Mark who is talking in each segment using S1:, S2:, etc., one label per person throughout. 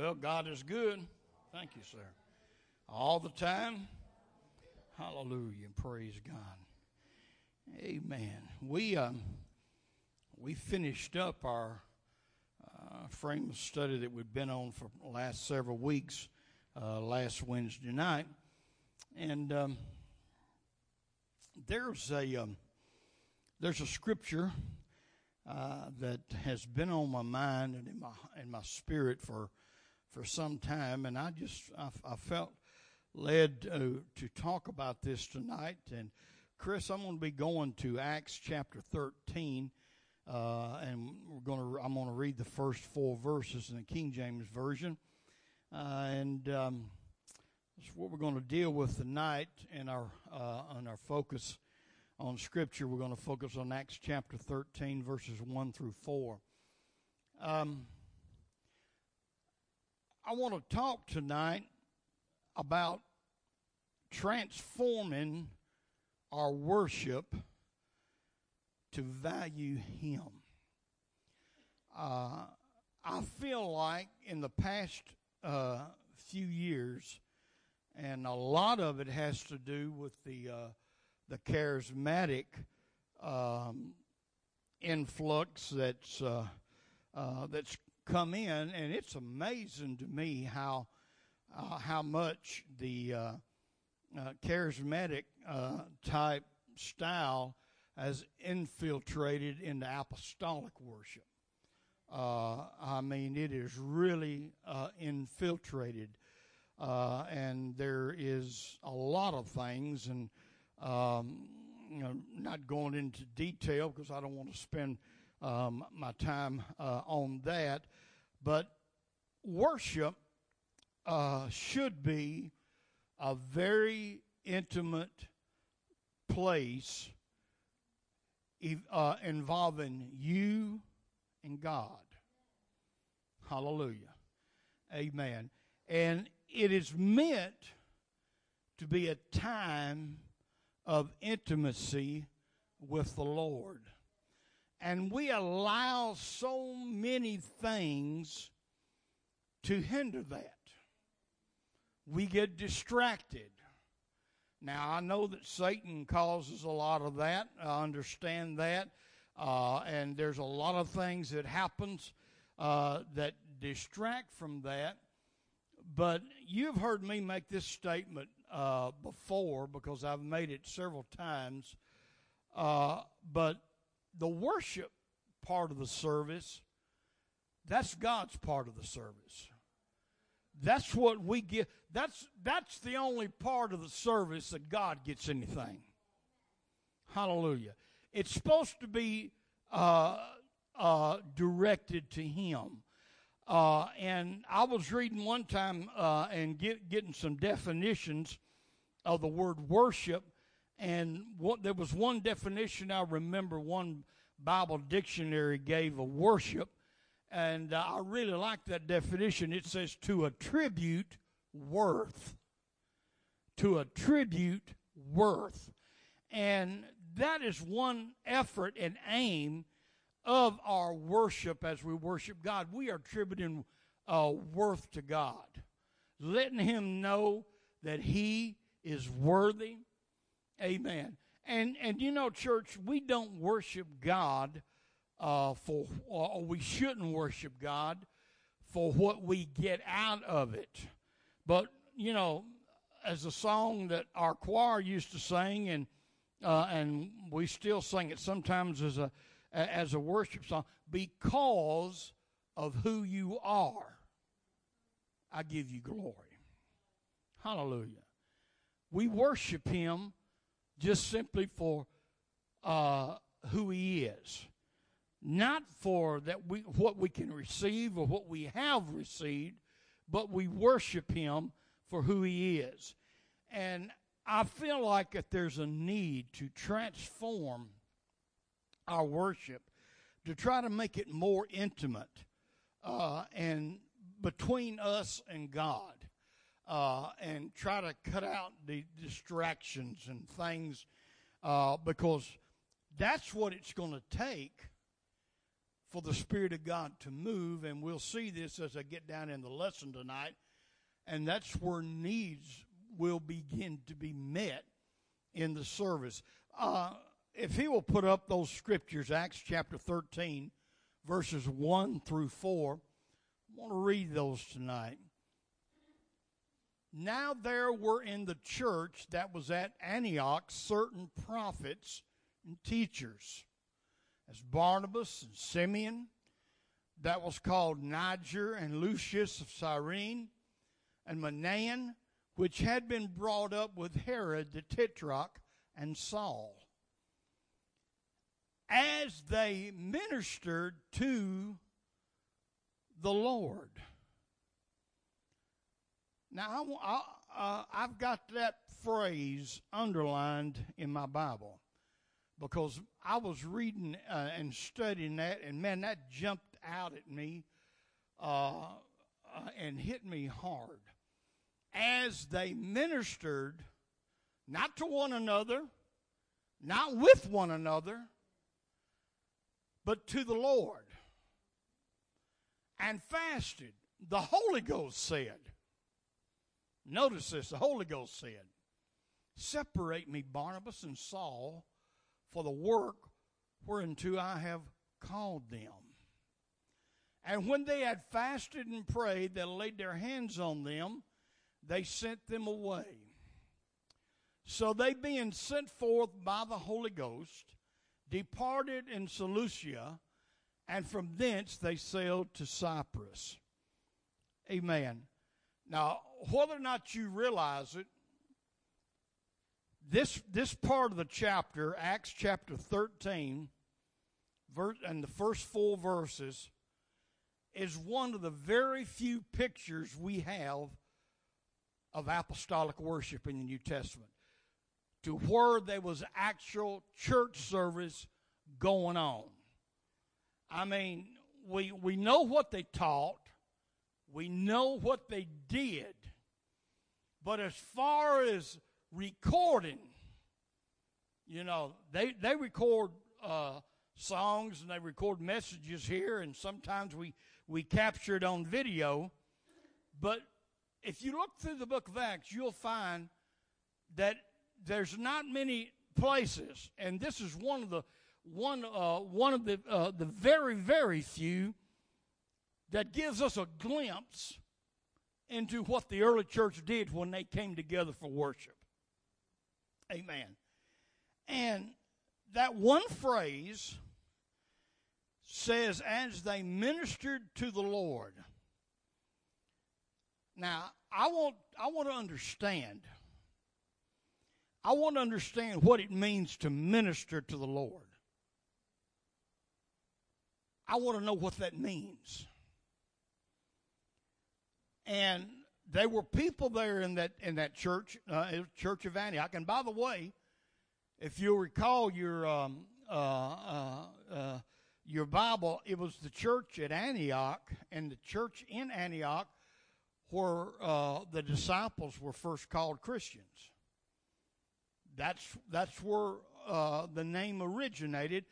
S1: Well, God is good. Thank you, sir. All the time. Hallelujah. Praise God. Amen. We um, we finished up our uh, frame of study that we've been on for the last several weeks uh, last Wednesday night, and um, there's a um, there's a scripture uh, that has been on my mind and in my in my spirit for for some time, and I just I, I felt led to, to talk about this tonight. And Chris, I'm going to be going to Acts chapter 13, uh, and we're going to I'm going to read the first four verses in the King James version, uh, and um, that's what we're going to deal with tonight in our uh, on our focus on Scripture. We're going to focus on Acts chapter 13, verses 1 through 4. Um, I want to talk tonight about transforming our worship to value Him. Uh, I feel like in the past uh, few years, and a lot of it has to do with the uh, the charismatic um, influx that's uh, uh, that's come in, and it's amazing to me how uh, how much the uh, uh, charismatic uh, type style has infiltrated into apostolic worship. Uh, I mean, it is really uh, infiltrated, and there is a lot of things, and um, you know, not going into detail because I don't want to spend um, my time on that. But worship uh, should be a very intimate place uh, involving you and God. Hallelujah. Amen. And it is meant to be a time of intimacy with the Lord. And we allow so many things to hinder that. We get distracted. Now, I know that Satan causes a lot of that. I understand that. Uh, and there's a lot of things that happens uh, that distract from that. But you've heard me make this statement uh, before because I've made it several times. Uh, but the worship part of the service, that's God's part of the service. That's what we get. That's that's the only part of the service that God gets anything. Hallelujah. It's supposed to be uh, uh, directed to Him. Uh, and I was reading one time uh, and get, getting some definitions of the word worship, and what there was one definition I remember one Bible dictionary gave of worship, and uh, I really like that definition. It says to attribute worth. To attribute worth. And that is one effort and aim of our worship as we worship God. We are attributing uh, worth to God, letting Him know that He is worthy Amen. And and you know, church, we don't worship God uh, for, or we shouldn't worship God for what we get out of it. But you know, as a song that our choir used to sing, and uh, and we still sing it sometimes as a as a worship song, because of who you are, I give you glory. Hallelujah. We worship Him just simply for uh, who He is, not for that we what we can receive or what we have received, but we worship Him for who He is, and I feel like that there's a need to transform our worship to try to make it more intimate uh, and between us and God uh, and try to cut out the distractions and things uh, because that's what it's going to take for the Spirit of God to move, and we'll see this as I get down in the lesson tonight. And that's where needs will begin to be met in the service. Uh, if he will put up those scriptures, Acts chapter 13, verses 1 through 4, I want to read those tonight. Now there were in the church that was at Antioch certain prophets and teachers, as Barnabas and Simeon, that was called Niger and Lucius of Cyrene, and Manaen, which had been brought up with Herod the Tetrarch and Saul. As they ministered to the Lord. Now, I, uh, I've got that phrase underlined in my Bible because I was reading uh, and studying that, and man, that jumped out at me uh, uh and hit me hard. As they ministered, not to one another, not with one another, but to the Lord, and fasted, the Holy Ghost said, Notice this the Holy Ghost said, Separate me, Barnabas and Saul, for the work whereunto I have called them. And when they had fasted and prayed, they laid their hands on them, they sent them away. So they, being sent forth by the Holy Ghost, departed in Seleucia, and from thence they sailed to Cyprus. Amen. Now, whether or not you realize it, this, this part of the chapter, Acts chapter 13, verse, and the first four verses, is one of the very few pictures we have of apostolic worship in the New Testament to where there was actual church service going on. I mean, we, we know what they taught, we know what they did, but as far as recording, you know, they, they record uh, songs and they record messages here, and sometimes we, we capture it on video. But if you look through the book of Acts, you'll find that there's not many places, and this is one of the one uh, one of the uh, the very very few that gives us a glimpse into what the early church did when they came together for worship. Amen. And that one phrase says, as they ministered to the Lord. Now, I want, I want to understand. I want to understand what it means to minister to the Lord. I want to know what that means. And there were people there in that in that church, uh, Church of Antioch. And by the way, if you'll recall your um, uh, uh, uh, your Bible, it was the church at Antioch and the church in Antioch where uh, the disciples were first called Christians. That's that's where uh, the name originated,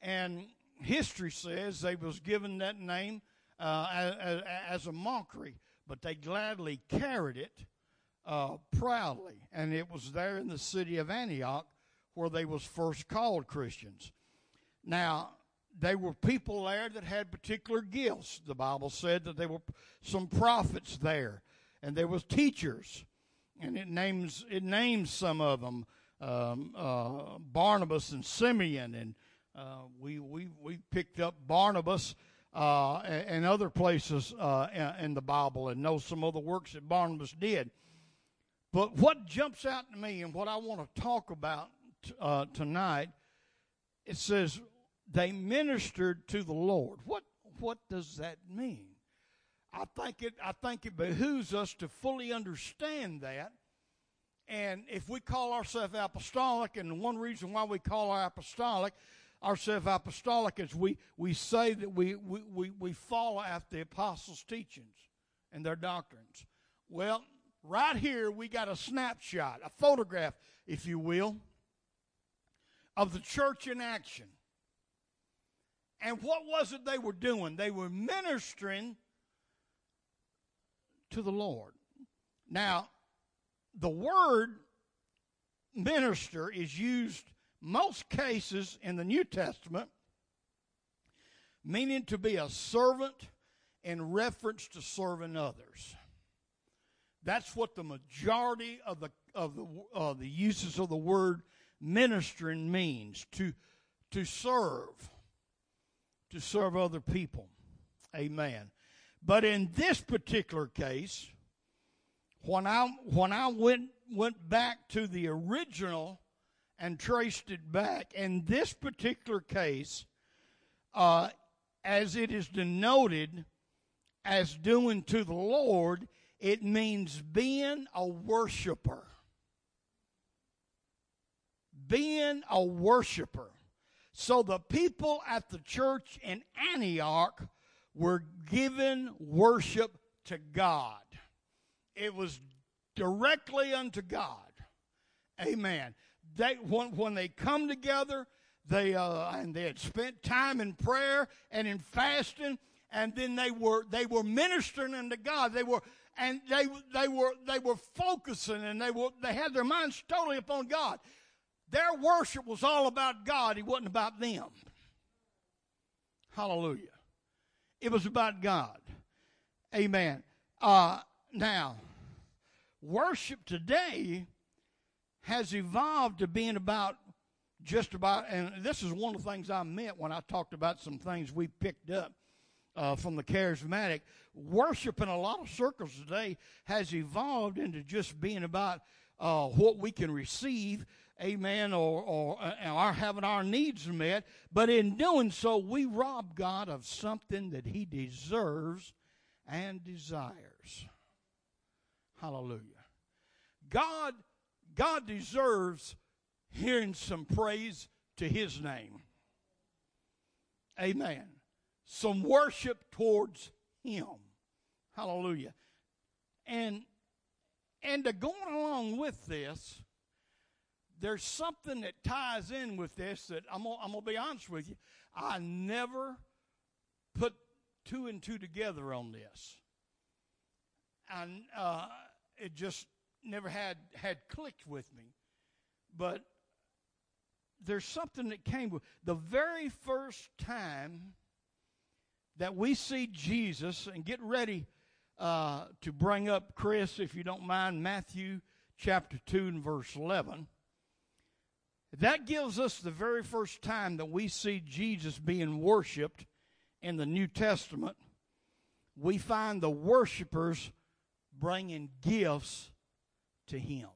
S1: and history says they was given that name as, as a mockery but they gladly carried it uh, proudly. And it was there in the city of Antioch where they was first called Christians. Now, they were people there that had particular gifts. The Bible said that there were some prophets there, and there was teachers, and it names it names some of them, um, uh, Barnabas and Simeon, and uh, we we we picked up Barnabas uh, and other places uh, in the Bible and know some of the works that Barnabas did. But what jumps out to me and what I want to talk about t- uh, tonight, it says they ministered to the Lord. What what does that mean? I think it I think it behooves us to fully understand that. And if we call ourselves apostolic, and one reason why we call our apostolic ourselves apostolic is we, we say that we, we, we, we follow after the apostles' teachings and their doctrines. Well, right here we got a snapshot, a photograph, if you will, of the church in action. And what was it they were doing? They were ministering to the Lord. Now, the word minister is used most cases in the New Testament meaning to be a servant in reference to serving others. That's what the majority of the of the uh, the uses of the word ministering means to to serve to serve other people. Amen. But in this particular case, when I when I went went back to the original and traced it back, in this particular case, uh, as it is denoted as doing to the Lord, it means being a worshiper. Being a worshiper. So the people at the church in Antioch were given worship to God. It was directly unto God. Amen. They when, when they come together, they uh, and they had spent time in prayer and in fasting, and then they were they were ministering unto God. They were and they they were they were focusing and they were they had their minds totally upon God. Their worship was all about God. It wasn't about them. Hallelujah. It was about God. Amen. Uh, now, worship today has evolved to being about just about, and this is one of the things I meant when I talked about some things we picked up uh, from the charismatic. Worship in a lot of circles today has evolved into just being about uh, what we can receive, amen, or, or uh, our having our needs met. But in doing so, we rob God of something that He deserves and desires. Hallelujah. God, God deserves hearing some praise to his name. Amen. Some worship towards him. Hallelujah. And and to going along with this, there's something that ties in with this that I'm gonna, I'm gonna be honest with you. I never put two and two together on this. And uh, it just never had had clicked with me. But there's something that came with the very first time that we see Jesus, and get ready uh, to bring up Chris, if you don't mind, Matthew chapter 2 and verse 11. That gives us the very first time that we see Jesus being worshiped in the New Testament. We find the worshipers bringing gifts to Him.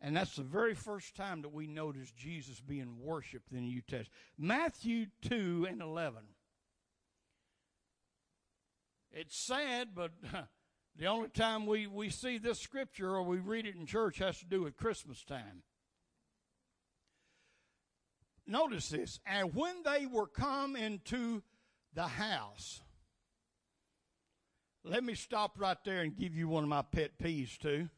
S1: And that's the very first time that we notice Jesus being worshiped in the New Testament. Matthew 2 and 11. It's sad, but the only time we, we see this scripture or we read it in church has to do with Christmas time. Notice this. And when they were come into the house, let me stop right there and give you one of my pet peeves, too.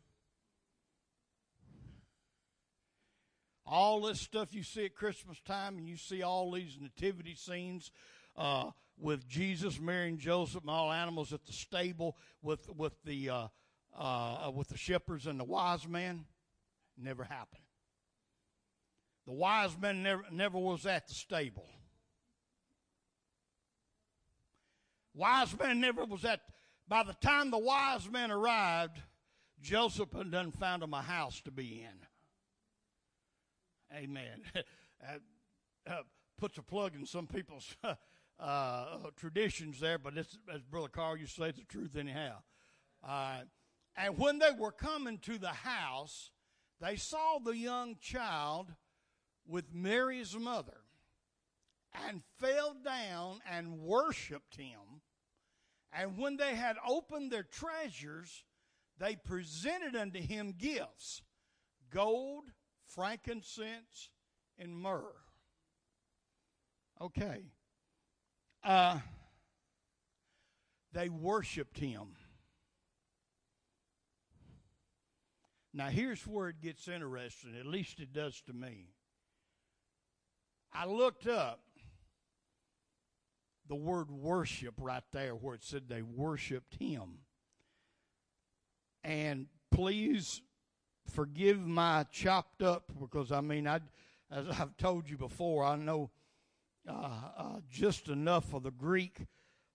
S1: all this stuff you see at Christmas time, and you see all these nativity scenes uh, with Jesus, Mary, and Joseph, and all animals at the stable with with the uh, uh, with the shepherds and the wise men, never happened. The wise men never never was at the stable. Wise men never was at. By the time the wise men arrived, Joseph had done found them a house to be in. Amen. uh, puts a plug in some people's uh, traditions there, but it's, as Brother Carl used to say, it's the truth anyhow. Uh, and when they were coming to the house, they saw the young child with Mary's mother and fell down and worshiped him. And when they had opened their treasures, they presented unto him gifts gold, frankincense, and myrrh. Okay. Uh, they worshiped him. Now, here's where it gets interesting, at least it does to me. I looked up the word worship right there where it said they worshiped him. And please forgive my chopped up because I mean, I, as I've told you before, I know uh, uh, just enough of the Greek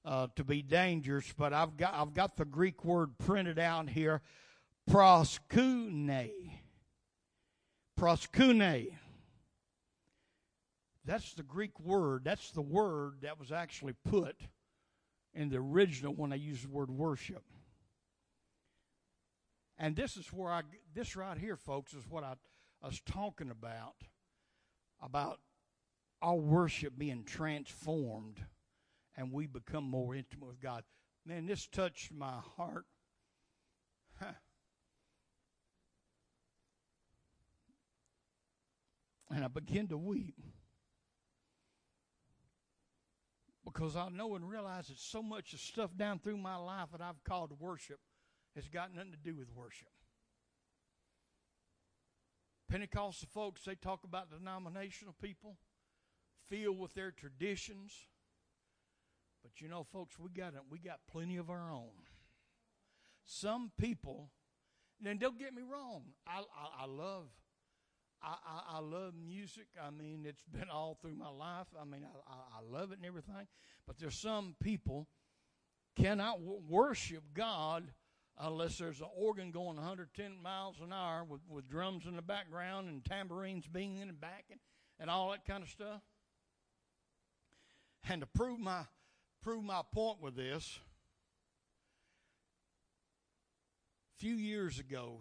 S1: uh, to be dangerous, but I've got I've got the Greek word printed out here, proskune. Proskune. That's the Greek word. That's the word that was actually put in the original when I used the word worship. And this is where I, this right here, folks, is what I, I was talking about, about our worship being transformed and we become more intimate with God. Man, this touched my heart. And I begin to weep because I know and realize that so much of stuff down through my life that I've called worship has got nothing to do with worship. Pentecostal folks, they talk about denominational people, filled with their traditions. But you know, folks, we got we got plenty of our own. Some people, and don't get me wrong, I, I, I love I, I, I, love music. I mean, it's been all through my life. I mean, I, I, love it and everything. But there's some people cannot w- worship God unless there's an organ going 110 miles an hour with, with drums in the background and tambourines being in the back and, and all that kind of stuff. And to prove my prove my point with this, a few years ago,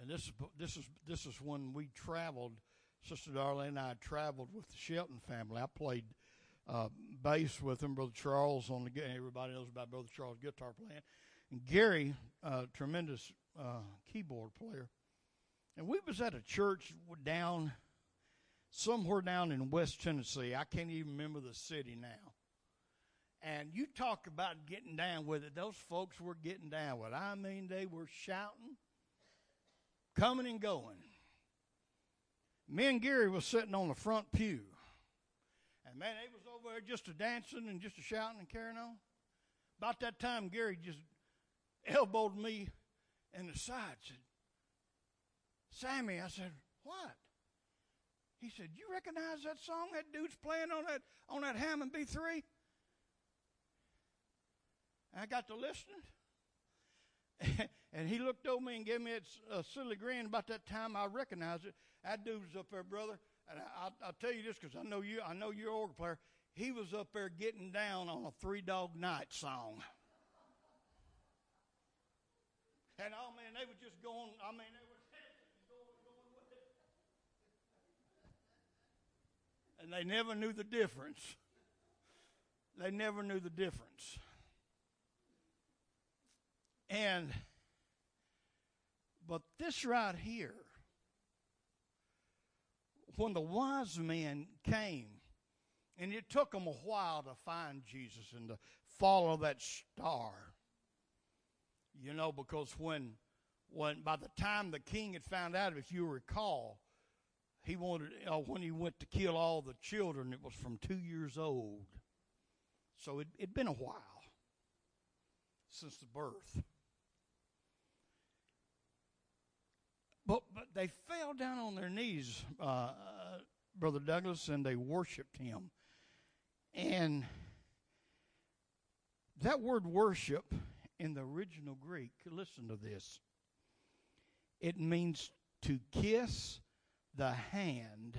S1: and this is this is this is when we traveled. Sister Darlene and I traveled with the Shelton family. I played uh, bass with them. Brother Charles on the everybody knows about Brother Charles guitar playing, and Gary, uh, tremendous uh, keyboard player. And we was at a church down somewhere down in West Tennessee. I can't even remember the city now. And you talk about getting down with it. Those folks were getting down with it. I mean, they were shouting coming and going. Me and Gary was sitting on the front pew. And man, they was over there just a dancing and just a shouting and carrying on. About that time, Gary just elbowed me in the side. Said, Sammy, I said, what? He said, you recognize that song that dude's playing on that on that Hammond B3? I got to listening. and he looked over me and gave me a silly grin. About that time, I recognized it. That dude was up there, brother. And I, will I'll tell you this because I know you. I know you're an organ player. He was up there getting down on a Three Dog Night song. And oh man, they were just going. I mean, they were going, going with it. And they never knew the difference. They never knew the difference. And, but this right here, when the wise men came, and it took them a while to find Jesus and to follow that star, you know, because when, when by the time the king had found out, if you recall, he wanted uh, when he went to kill all the children, it was from two years old. So it, it'd been a while since the birth. But, but they fell down on their knees, uh, Brother Douglas, and they worshiped him. And that word worship in the original Greek, listen to this. It means to kiss the hand.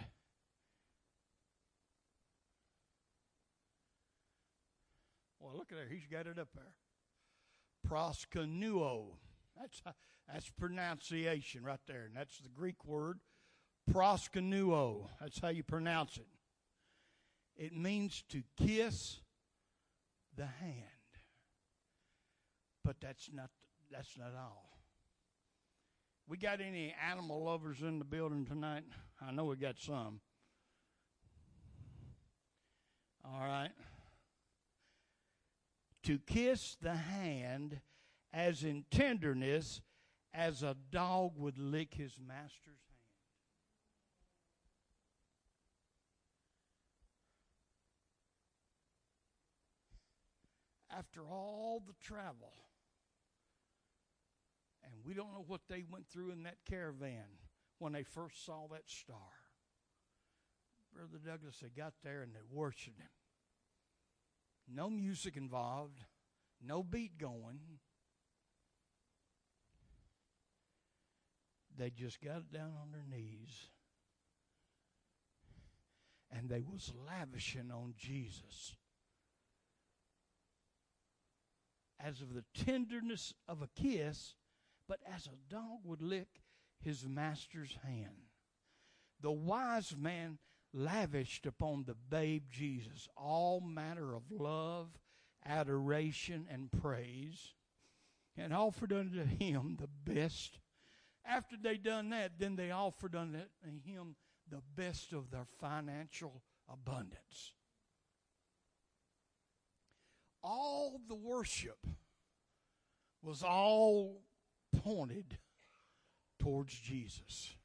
S1: Well, look at there. He's got it up there. Proskunuo. That's that's pronunciation right there. And that's the Greek word proskunuo. That's how you pronounce it. It means to kiss the hand. But that's not that's not all. We got any animal lovers in the building tonight? I know we got some. All right. To kiss the hand as in tenderness as a dog would lick his master's hand. After all the travel, and we don't know what they went through in that caravan when they first saw that star. Brother Douglas, they got there and they worshiped him. No music involved, no beat going They just got down on their knees and they was lavishing on Jesus as of the tenderness of a kiss, but as a dog would lick his master's hand. The wise man lavished upon the babe Jesus all manner of love, adoration, and praise, and offered unto him the best. After they done that, then they offered unto him the best of their financial abundance. All the worship was all pointed towards Jesus.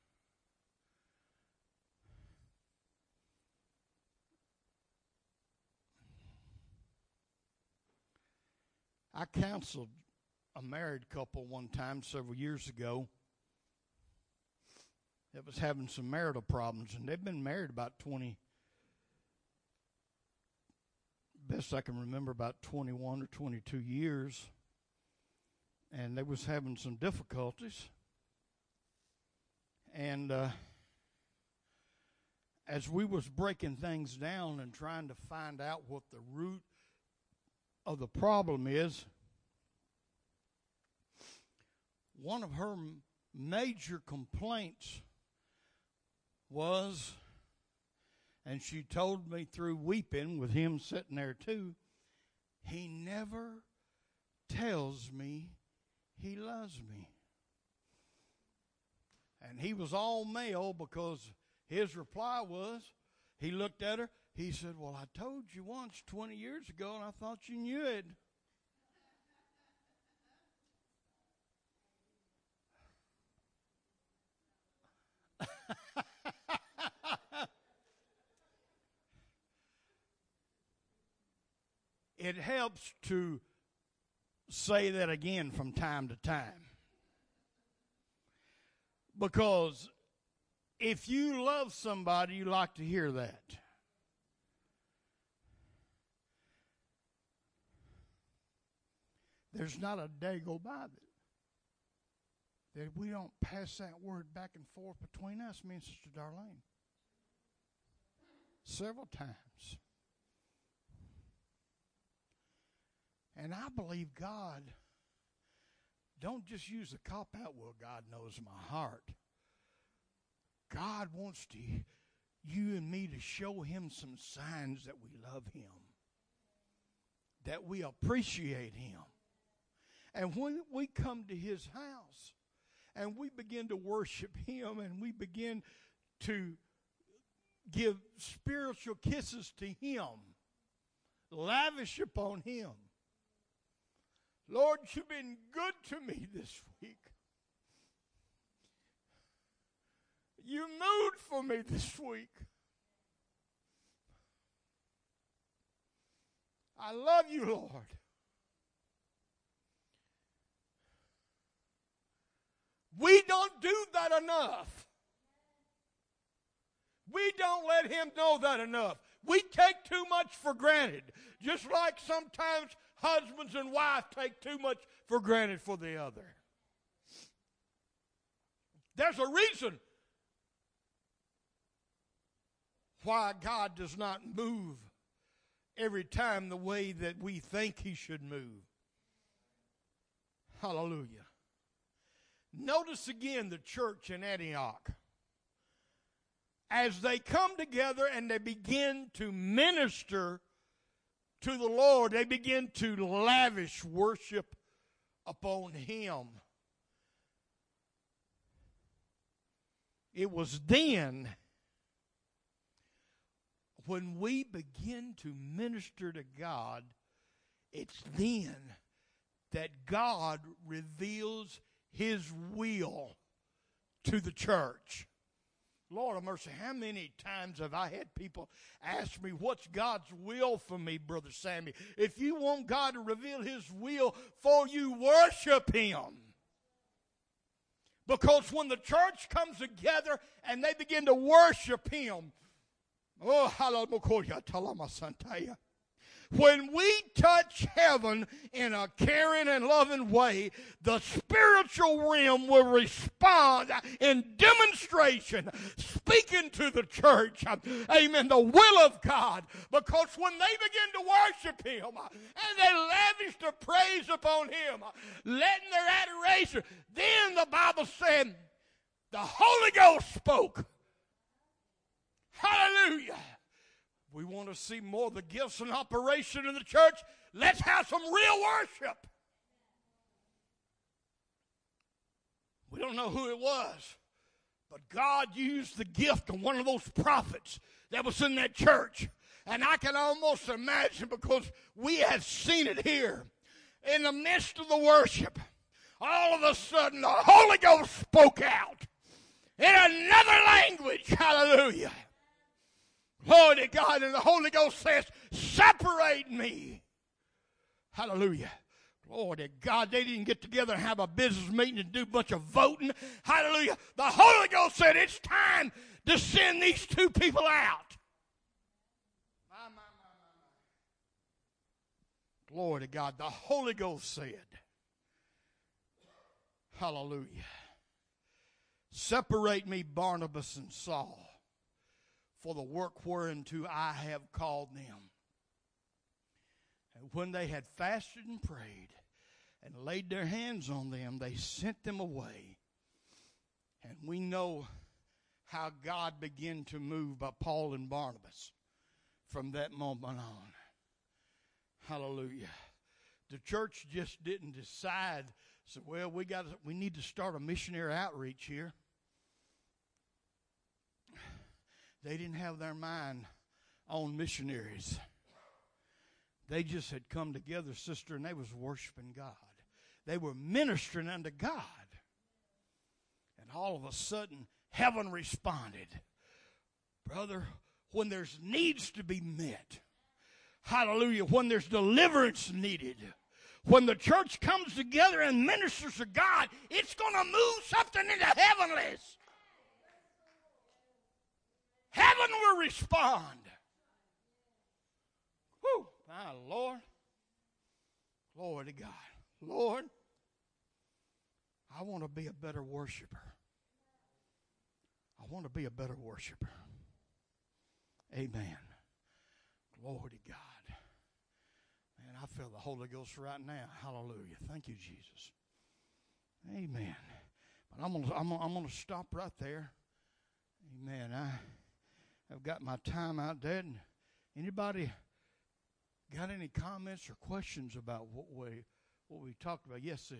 S1: I counseled a married couple one time several years ago that was having some marital problems, and they've been married about 20, best I can remember, about 21 or 22 years. And they was having some difficulties. And uh, as we was breaking things down and trying to find out what the root of the problem is, one of her major complaints was, and she told me through weeping with him sitting there too, he never tells me he loves me. And he was all male because his reply was, he looked at her, he said, Well, I told you once 20 years ago, and I thought you knew it. It helps to say that again from time to time. Because if you love somebody, you like to hear that. There's not a day go by that, that we don't pass that word back and forth between us, me and Sister Darlene. Several times. And I believe God don't just use the cop out, well, God knows my heart. God wants to you and me to show him some signs that we love him. That we appreciate him. And when we come to his house and we begin to worship him and we begin to give spiritual kisses to him, lavish upon him, Lord, you've been good to me this week. You moved for me this week. I love you, Lord. We don't do that enough. We don't let him know that enough. We take too much for granted. Just like sometimes husbands and wives take too much for granted for the other. There's a reason why God does not move every time the way that we think He should move. Hallelujah. Notice again the church in Antioch. As they come together and they begin to minister to the Lord, they begin to lavish worship upon Him. It was then when we begin to minister to God, it's then that God reveals His will to the church. Lord of mercy, how many times have I had people ask me, What's God's will for me, Brother Sammy? If you want God to reveal His will for you, worship Him. Because when the church comes together and they begin to worship Him, oh, hallelujah, when we touch heaven in a caring and loving way, the spiritual realm will respond in demonstration, speaking to the church. Amen. The will of God. Because when they begin to worship Him and they lavish their praise upon Him, letting their adoration, then the Bible said the Holy Ghost spoke. Hallelujah. We want to see more of the gifts in operation in the church. Let's have some real worship. We don't know who it was, but God used the gift of one of those prophets that was in that church. And I can almost imagine because we have seen it here in the midst of the worship. All of a sudden, the Holy Ghost spoke out in another language. Hallelujah. Glory to God. And the Holy Ghost says, Separate me. Hallelujah. Glory to God. They didn't get together and have a business meeting and do a bunch of voting. Hallelujah. The Holy Ghost said, It's time to send these two people out. My, my, my, Glory to God. The Holy Ghost said, Hallelujah. Separate me, Barnabas and Saul for the work whereunto I have called them. And when they had fasted and prayed and laid their hands on them, they sent them away. And we know how God began to move by Paul and Barnabas from that moment on. Hallelujah. The church just didn't decide, so well, we got we need to start a missionary outreach here. They didn't have their mind on missionaries. They just had come together, sister, and they was worshiping God. They were ministering unto God. And all of a sudden, heaven responded. Brother, when there's needs to be met, hallelujah, when there's deliverance needed, when the church comes together and ministers to God, it's going to move something into heavenlies. Heaven will respond. Whew, my Lord. Glory to God. Lord, I want to be a better worshiper. I want to be a better worshiper. Amen. Glory to God. Man, I feel the Holy Ghost right now. Hallelujah. Thank you, Jesus. Amen. But I'm gonna, I'm gonna, I'm gonna stop right there. Amen. I I've got my time out there. And anybody got any comments or questions about what we what we talked about? Yes, sis.